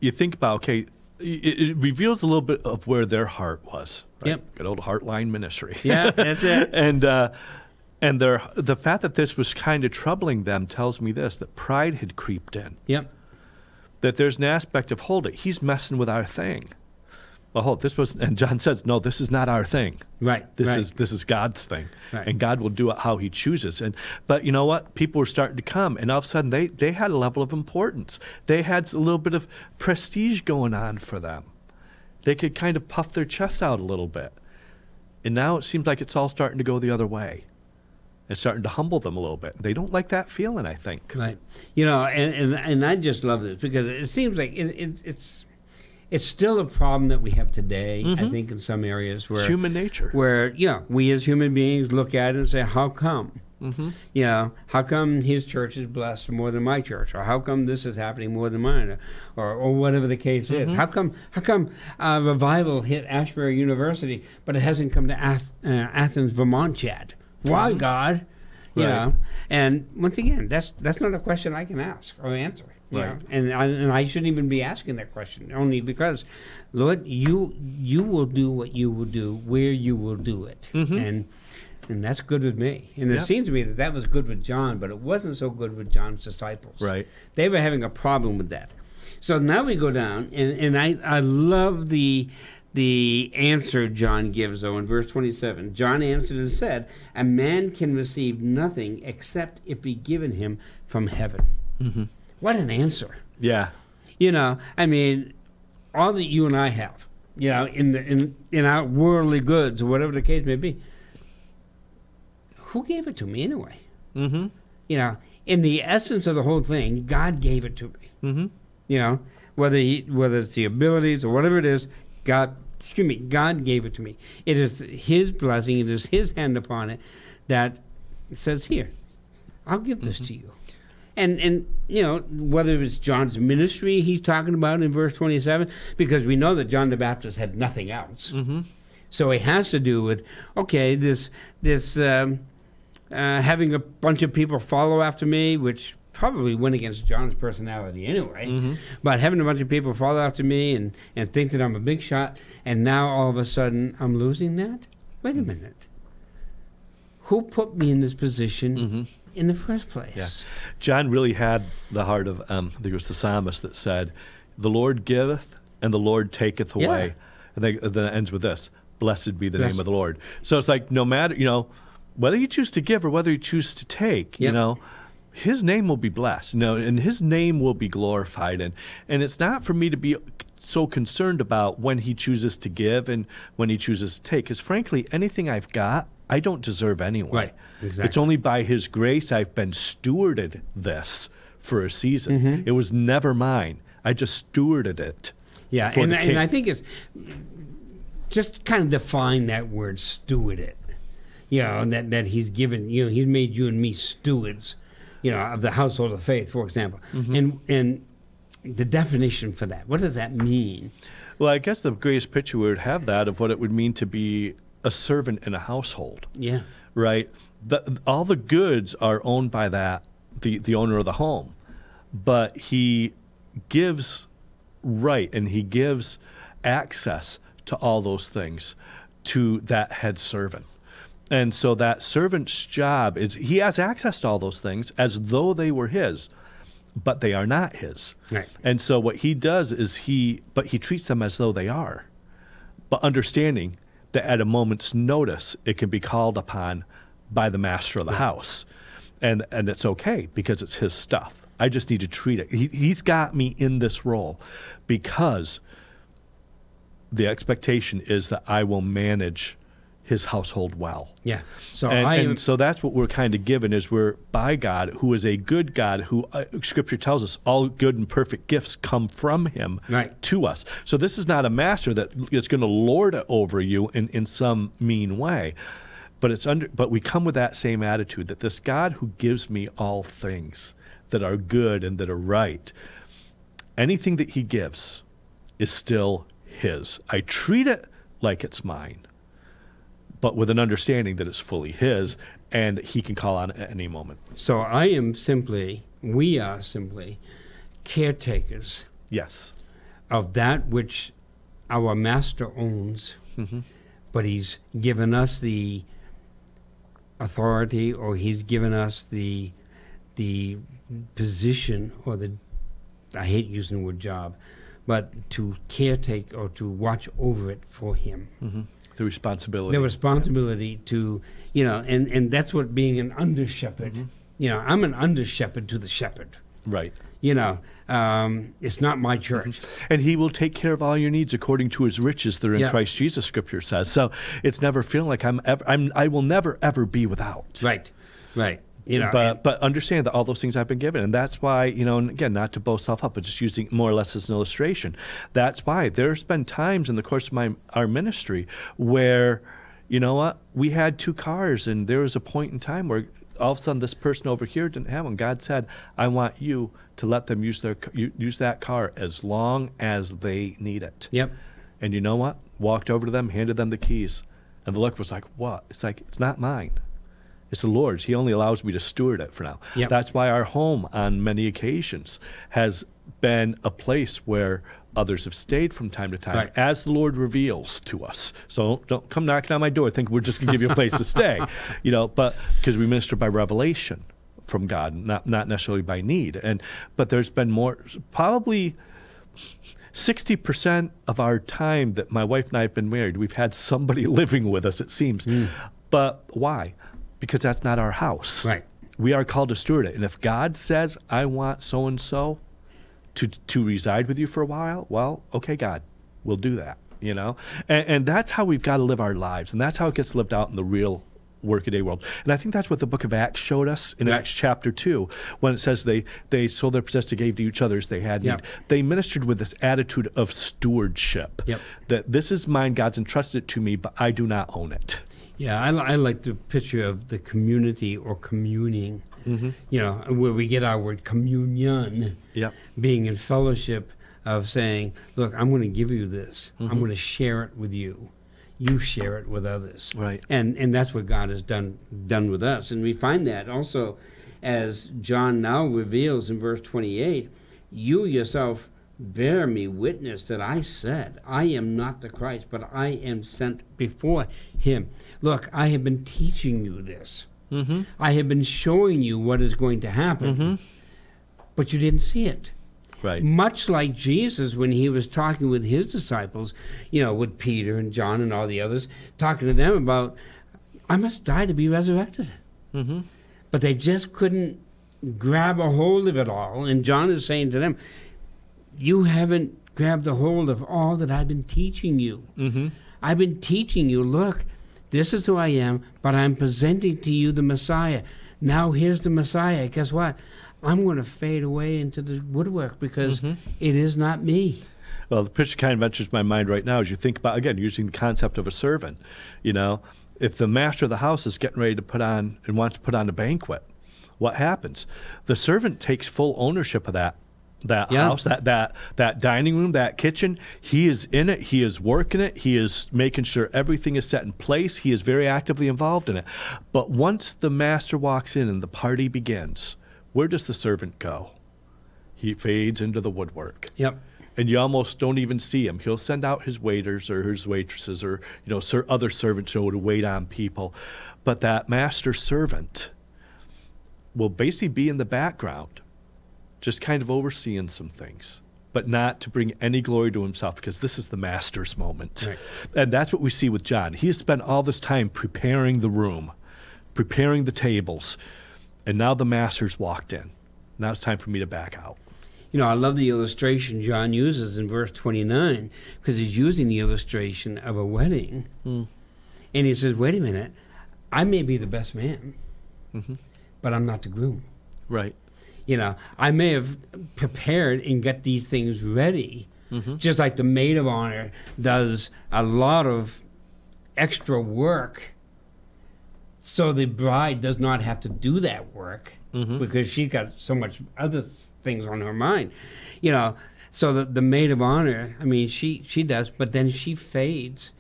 you think about okay, it, it reveals a little bit of where their heart was. Right? Yep. Good old heartline ministry. Yeah, that's it. *laughs* and uh, and their the fact that this was kind of troubling them tells me this that pride had creeped in. Yep. That there's an aspect of hold it, he's messing with our thing. Well, hold this was, and John says, no, this is not our thing. Right. This right. is this is God's thing, Right. and God will do it how He chooses. And but you know what? People were starting to come, and all of a sudden they they had a level of importance. They had a little bit of prestige going on for them. They could kind of puff their chest out a little bit, and now it seems like it's all starting to go the other way. It's starting to humble them a little bit. They don't like that feeling. I think. Right. You know, and, and and I just love this because it seems like it, it, it's it's still a problem that we have today. I Mhm. think in some areas where It's human nature. where know we as human beings look at it and say, how come? mm-hmm. You know, how come his church is blessed more than my church, or how come this is happening more than mine, or or, or whatever the case is? Mm-hmm. How come how come uh, revival hit Asbury University, but it hasn't come to Ath- uh, Athens, Vermont yet? Why, God? You Mm-hmm. Right. know, and once again, that's that's not a question I can ask or answer. Right. know, And I, and I shouldn't even be asking that question, only because, Lord, you you will do what you will do where you will do it, Mhm. and and that's good with me. And it Yep. seems to me that that was good with John, but it wasn't so good with John's disciples. Right. They were having a problem with that. So now we go down, and, and I, I love the the answer John gives, though, in verse 27. John answered and said, A man can receive nothing except it be given him from heaven. Mm-hmm. What an answer. Yeah. You know, I mean, all that you and I have, you know, in the in in our worldly goods or whatever the case may be. Who gave it to me anyway? Mm-hmm. You know, in the essence of the whole thing, God gave it to me. Mm-hmm. You know, whether he, whether it's the abilities or whatever it is, God, excuse me, God gave it to me. It is His blessing. It is His hand upon it that says, "Here, I'll give this to you." And and you know whether it's John's ministry he's talking about in verse twenty seven, because we know that John the Baptist had nothing else. Mm-hmm. So it has to do with okay, this this um, uh, having a bunch of people follow after me, which probably went against John's personality anyway. Mm-hmm. But having a bunch of people follow after me and and think that I'm a big shot, and now all of a sudden I'm losing that. Wait a minute. Who put me in this position Mm-hmm. In the first place? Yeah. John really had the heart of, um, I think it was the psalmist that said, The Lord giveth and the Lord taketh Yeah. away. And then, then it ends with this Blessed be the Blessed. name of the Lord. So it's like, no matter, you know, whether you choose to give or whether you choose to take, you know, his name will be blessed, you know, and his name will be glorified. And, and it's not for me to be so concerned about when he chooses to give and when he chooses to take, because frankly, anything I've got, I don't deserve anyway. Right. Exactly. It's only by His grace I've been stewarded this for a season. It was never mine. I just stewarded it. Yeah, and, and. I think it's just kind of define that word steward it. You know, that, that he's given, you know, he's made you and me stewards, you know, of the household of faith, for example. Mm-hmm. And and the definition for that, what does that mean? Well, I guess the greatest picture we would have that of what it would mean to be a servant in a household, Yeah. right? The, all the goods are owned by that the the owner of the home, but he gives right and he gives access to all those things to that head servant. And so that servant's job is he has access to all those things as though they were his, but they are not his. Right. And so what he does is he but he treats them as though they are. But understanding that at a moment's notice it can be called upon by the master of the house. And and it's okay because it's his stuff. I just need to treat it. He, he's got me in this role because the expectation is that I will manage his household well. Yeah. So and, I and so that's what we're kind of given is we're by God, who is a good God, who uh, Scripture tells us all good and perfect gifts come from Him Right. to us. So this is not a master that is going to lord it over you in, in some mean way, but it's under. But we come with that same attitude that this God who gives me all things that are good and that are right, anything that He gives is still His. I treat it like it's mine but with an understanding that it's fully his and he can call on it at any moment. so I am simply, we are simply caretakers Yes. of that which our master owns, Mm-hmm. but he's given us the authority or he's given us the the position or the I hate using the word job, but to caretake or to watch over it for him. Mm-hmm. The responsibility. The responsibility to you know, and, and that's what being an under shepherd. Mm-hmm. You know, I'm an under shepherd to the shepherd. right. You know, um, it's not my church. And he will take care of all your needs according to his riches that are in Yeah. Christ Jesus, scripture says. So it's never feeling like I'm ever, I'm, I will never, ever be without. Right, right. You know, but and- but understand that all those things I've been given, and that's why you know, and again, not to boast self up, but just using more or less as an illustration. That's why there's been times in the course of my our ministry where, you know what, we had two cars, and there was a point in time where all of a sudden this person over here didn't have one. God said, "I want you to let them use their use that car as long as they need it." Yep. And you know what? Walked over to them, handed them the keys, and the look was like, "What?" It's like it's not mine. It's the Lord's. He only allows me to steward it for now. Yep. That's why our home, on many occasions, has been a place where others have stayed from time to time, Right. as the Lord reveals to us. So don't, come knocking on my door. Think we're just going to give you a place to stay, *laughs* you know. But because we minister by revelation from God, not not necessarily by need. And but there's been more, probably. 60% of our time that my wife and I have been married, we've had somebody *laughs* living with us, it seems. Hmm. But why? Because that's not our house. Right. We are called to steward it. And if God says, I want so and so to to reside with you for a while, well, okay, God, we'll do that. You know? And, and that's how we've got to live our lives. And that's how it gets lived out in the real workaday world. And I think that's what the book of Acts showed us in Right. Acts chapter 2, when it says they, they sold their possessed and gave to each other as they had Yeah. need. They ministered with this attitude of stewardship. Yep. That this is mine, God's entrusted it to me, but I do not own it. Yeah, I, I like the picture of the community or communing. Mm-hmm. You know, where we get our word communion, Yep. being in fellowship of saying, "Look, I'm going to give you this. Mm-hmm. I'm going to share it with you." you share it with others. Right. And and that's what God has done done with us. And we find that also as John now reveals in verse 28, you yourself bear me witness that I said, I am not the Christ, but I am sent before him. Look, I have been teaching you this. Mm-hmm. I have been showing you what is going to happen, Mm-hmm. but you didn't see it. Right. Much like Jesus when he was talking with his disciples, you know, with Peter and John and all the others, talking to them about, I must die to be resurrected. Mm-hmm. But they just couldn't grab a hold of it all. And John is saying to them, You haven't grabbed a hold of all that I've been teaching you. Mm-hmm. I've been teaching you, look, this is who I am, but I'm presenting to you the Messiah. Now here's the Messiah. Guess what? I'm going to fade away into the woodwork because it is not me. Well, the picture kind of enters my mind right now as you think about, again, using the concept of a servant. You know, if the master of the house is getting ready to put on and wants to put on a banquet, what happens? The servant takes full ownership of that. That Yeah. house, that, that that dining room, that kitchen, he is in it. He is working it. He is making sure everything is set in place. He is very actively involved in it. But once the master walks in and the party begins, where does the servant go? He fades into the woodwork Yep. and you almost don't even see him. He'll send out his waiters or his waitresses or you know other servants you know, to wait on people, but that master servant will basically be in the background, just kind of overseeing some things, but not to bring any glory to himself because this is the master's moment, Right. and that's what we see with John. He has spent all this time preparing the room, preparing the tables, and now the master's walked in. Now it's time for me to back out. You know, I love the illustration John uses in verse 29 because he's using the illustration of a wedding. Mm. And he says, wait a minute, I may be the best man, Mhm. but I'm not the groom. Right. You know, I may have prepared and got these things ready, Mhm. just like the maid of honor does a lot of extra work so the bride does not have to do that work Mhm. because she got so much other things on her mind. You know, so the, the maid of honor, I mean, she, she does, but then she fades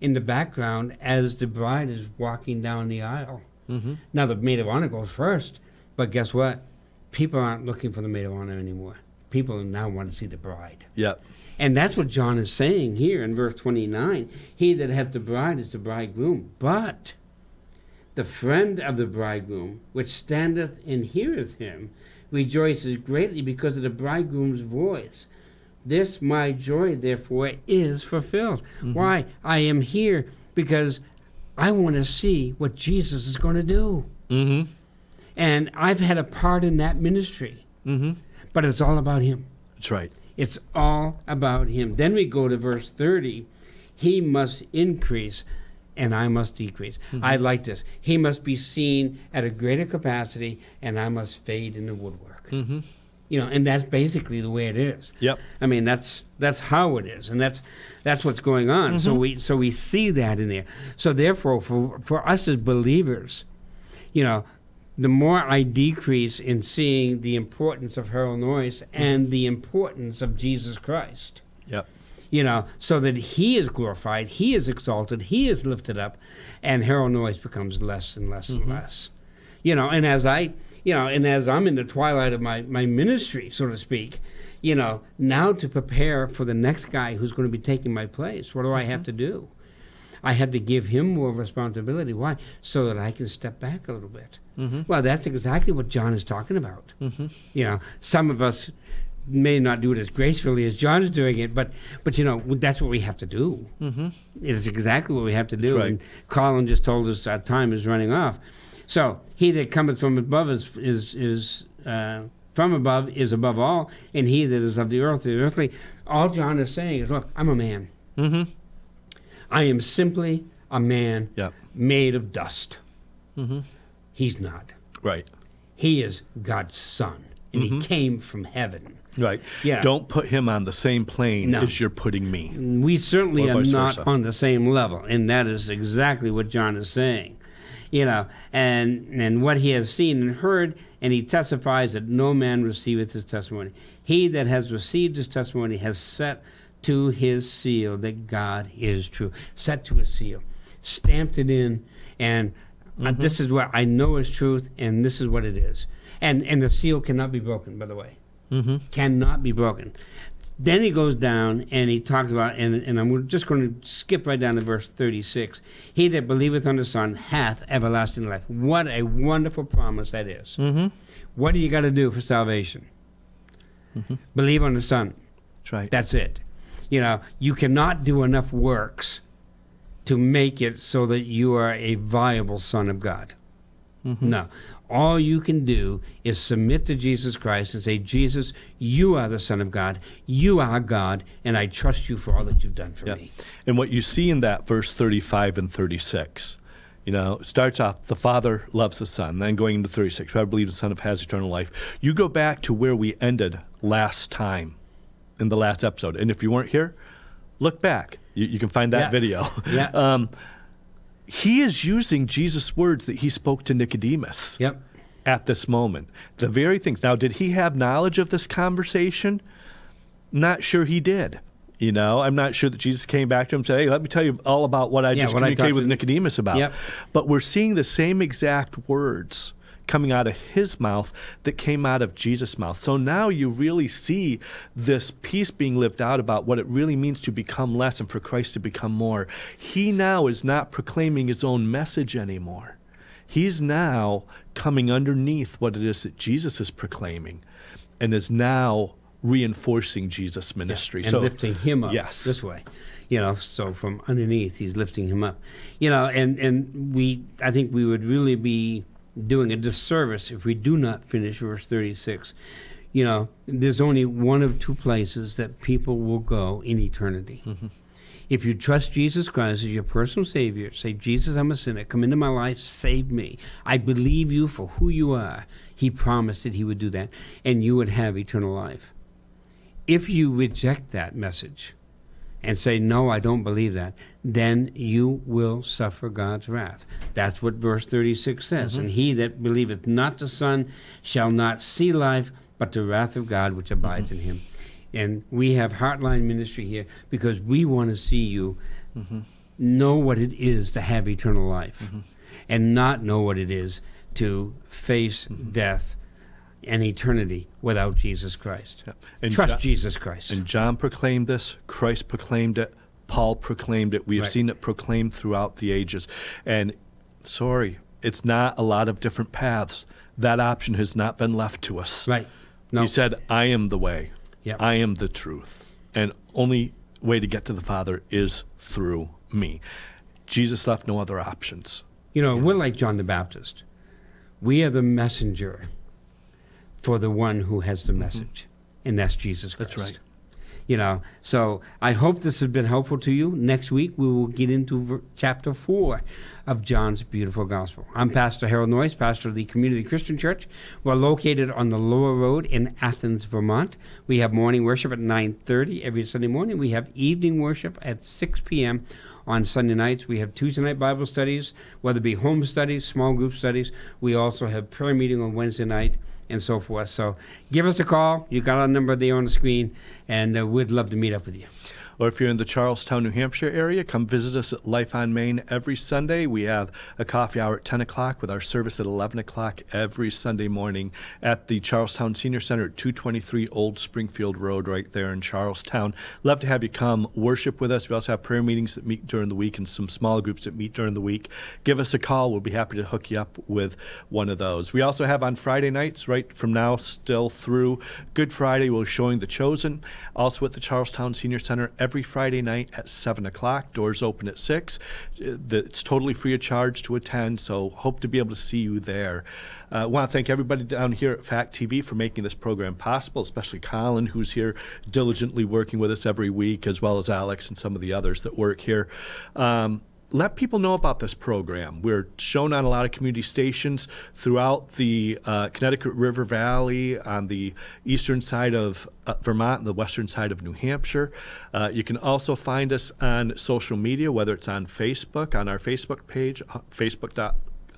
in the background as the bride is walking down the aisle. Mm-hmm. Now the maid of honor goes first, but guess what? People aren't looking for the maid of honor anymore. People now want to see the bride. Yep. And that's what John is saying here in verse 29. He that hath the bride is the bridegroom. But the friend of the bridegroom, which standeth and heareth him, rejoices greatly because of the bridegroom's voice. This my joy, therefore, is fulfilled. Why? I am here because I want to see what Jesus is going to do. Mm-hmm. And I've had a part in that ministry, Mm-hmm. but it's all about him. That's right. It's all about him. Then we go to verse 30. He must increase and I must decrease. I like this. He must be seen at a greater capacity and I must fade in the woodwork. Mm-hmm. You know, and that's basically the way it is. Yep. I mean, that's that's how it is, and that's that's what's going on. So we so we see that in there. So therefore, for for us as believers, you know, the more I decrease in seeing the importance of Harold Noyce and the importance of Jesus Christ, Yep. you know, so that He is glorified, He is exalted, He is lifted up, and Harold Noyce becomes less and less and mm-hmm. less. You know, and as I, you know, and as I'm in the twilight of my, my ministry, so to speak, you know, now to prepare for the next guy who's going to be taking my place, what do I have mm-hmm. to do? I had to give him more responsibility. Why? So that I can step back a little bit. Mm-hmm. Well, that's exactly what John is talking about. Mm-hmm. You know, some of us may not do it as gracefully as John is doing it, but but you know that's what we have to do. Mm-hmm. It's exactly what we have to do. right. And Colin just told us our time is running off. So he that cometh from above is is is uh, from above is above all, and he that is of the earth is earthly. All John is saying is, look, I'm a man. Mm-hmm. I am simply a man Yep. made of dust. Mm-hmm. He's not. Right. He is God's son, and he came from heaven. Right. Yeah. Don't put him on the same plane No. as you're putting me. We certainly are not versa. on the same level, and that is exactly what John is saying. You know, and and what he has seen and heard, and he testifies that no man receiveth his testimony. He that has received his testimony has set to his seal that God is true. Set to a seal. Stamped it in, and uh, this is what I know is truth, and this is what it is. And, and the seal cannot be broken, by the way. Mm-hmm. Cannot be broken. Then he goes down and he talks about, and, and I'm just going to skip right down to verse 36. He that believeth on the Son hath everlasting life. What a wonderful promise that is. Mm-hmm. What do you got to do for salvation? Believe on the Son. That's right. That's it. You know, you cannot do enough works to make it so that you are a viable son of God. Mm-hmm. No. All you can do is submit to Jesus Christ and say, Jesus, you are the Son of God. You are God, and I trust you for all that you've done for Yeah. me. And what you see in that verse 35 and 36, you know, starts off, the Father loves the Son. Then going into 36, I believe the Son of has eternal life. You go back to where we ended last time in the last episode. And if you weren't here, look back. You, you can find that Yeah. video. *laughs* Yeah. *laughs* Um, he is using Jesus' words that he spoke to Nicodemus Yep. at this moment. The very things. Now, did he have knowledge of this conversation? Not sure he did. You know, I'm not sure that Jesus came back to him and said, Hey, let me tell you all about what I Yeah, just I communicated talked with Nicodemus about. Yep. But we're seeing the same exact words coming out of his mouth that came out of Jesus' mouth. So now you really see this piece being lived out about what it really means to become less and for Christ to become more. He now is not proclaiming his own message anymore. He's now coming underneath what it is that Jesus is proclaiming and is now reinforcing Jesus' ministry. and so lifting him up Yes. this way you know so from underneath he's lifting him up you know and and we i think we would really be doing a disservice if we do not finish verse 36 you know there's only one of two places that people will go in eternity mm-hmm. if you trust Jesus Christ as your personal Savior, say, Jesus, I'm a sinner. Come into my life, save me. I believe you for who you are. He promised that He would do that, and you would have eternal life. If you reject that message and say, No, I don't believe that, then you will suffer God's wrath. That's what verse 36 says. Mm-hmm. And he that believeth not the Son shall not see life, but the wrath of God which mm-hmm. abides in him. And we have Heartline Ministry here because we want to see you mm-hmm. know what it is to have eternal life and not know what it is to face death and eternity without Jesus Christ. And Trust Jo- Jesus Christ. And John proclaimed this, Christ proclaimed it, Paul proclaimed it. We have Right. seen it proclaimed throughout the ages. And sorry, it's not a lot of different paths. That option has not been left to us. right. No. He said, I am the way, Yep. I am the truth. And only way to get to the Father is through me. Jesus left no other options. You know, we're like John the Baptist. We are the messenger for the one who has the message, and that's Jesus Christ. Mm-hmm. That's right. You know, so I hope this has been helpful to you. Next week we will get into ver- chapter four of John's beautiful gospel. I'm Pastor Harold Noyes, pastor of the Community Christian Church. We're located on the Lower Road in Athens, Vermont. We have morning worship at 9:30 every Sunday morning. We have evening worship at 6 p.m. on Sunday nights. We have Tuesday night Bible studies, whether it be home studies, small group studies. We also have prayer meeting on Wednesday night and so forth. So give us a call. You got our number there on the screen, and uh, we'd love to meet up with you. Or if you're in the Charlestown, New Hampshire area, come visit us at Life on Main every Sunday. We have a coffee hour at 10 o'clock with our service at 11 o'clock every Sunday morning at the Charlestown Senior Center at 223 Old Springfield Road, right there in Charlestown. Love to have you come worship with us. We also have prayer meetings that meet during the week and some small groups that meet during the week. Give us a call. We'll be happy to hook you up with one of those. We also have on Friday nights, right from now still through Good Friday, we're showing The Chosen, also at the Charlestown Senior Center every Friday night at 7 o'clock. Doors open at 6. Uh, It's totally free of charge to attend, so hope to be able to see you there. I uh, want to thank everybody down here at Fact TV for making this program possible, especially Colin, who's here diligently working with us every week, as well as Alex and some of the others that work here. Um, let people know about this program. We're shown on a lot of community stations throughout the uh, Connecticut River Valley, on the eastern side of uh, Vermont, and the western side of New Hampshire. Uh, you can also find us on social media, whether it's on Facebook, on our Facebook page, uh,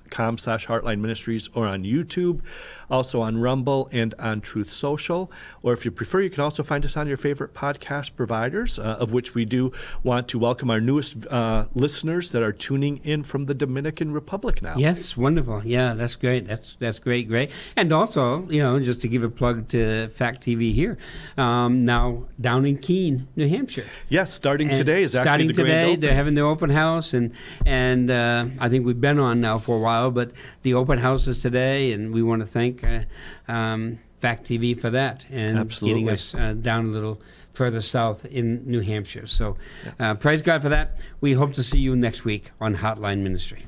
Facebook.com slash Heartline Ministries or on YouTube, also on Rumble and on Truth Social. Or if you prefer, you can also find us on your favorite podcast providers, uh, of which we do want to welcome our newest uh, listeners that are tuning in from the Dominican Republic now. Yes, wonderful. Yeah, that's great. That's that's great, great. And also, you know, just to give a plug to Fact TV here, um, now down in Keene, New Hampshire. Yes, starting And today is actually starting today. They're having their open house, and and uh, I think we've been on now for a while, but the open house is today, and we want to thank uh, um, Fact TV for that and Absolutely. getting us uh, down a little further south in New Hampshire. So, uh, praise God for that. We hope to see you next week on Heartline Ministry.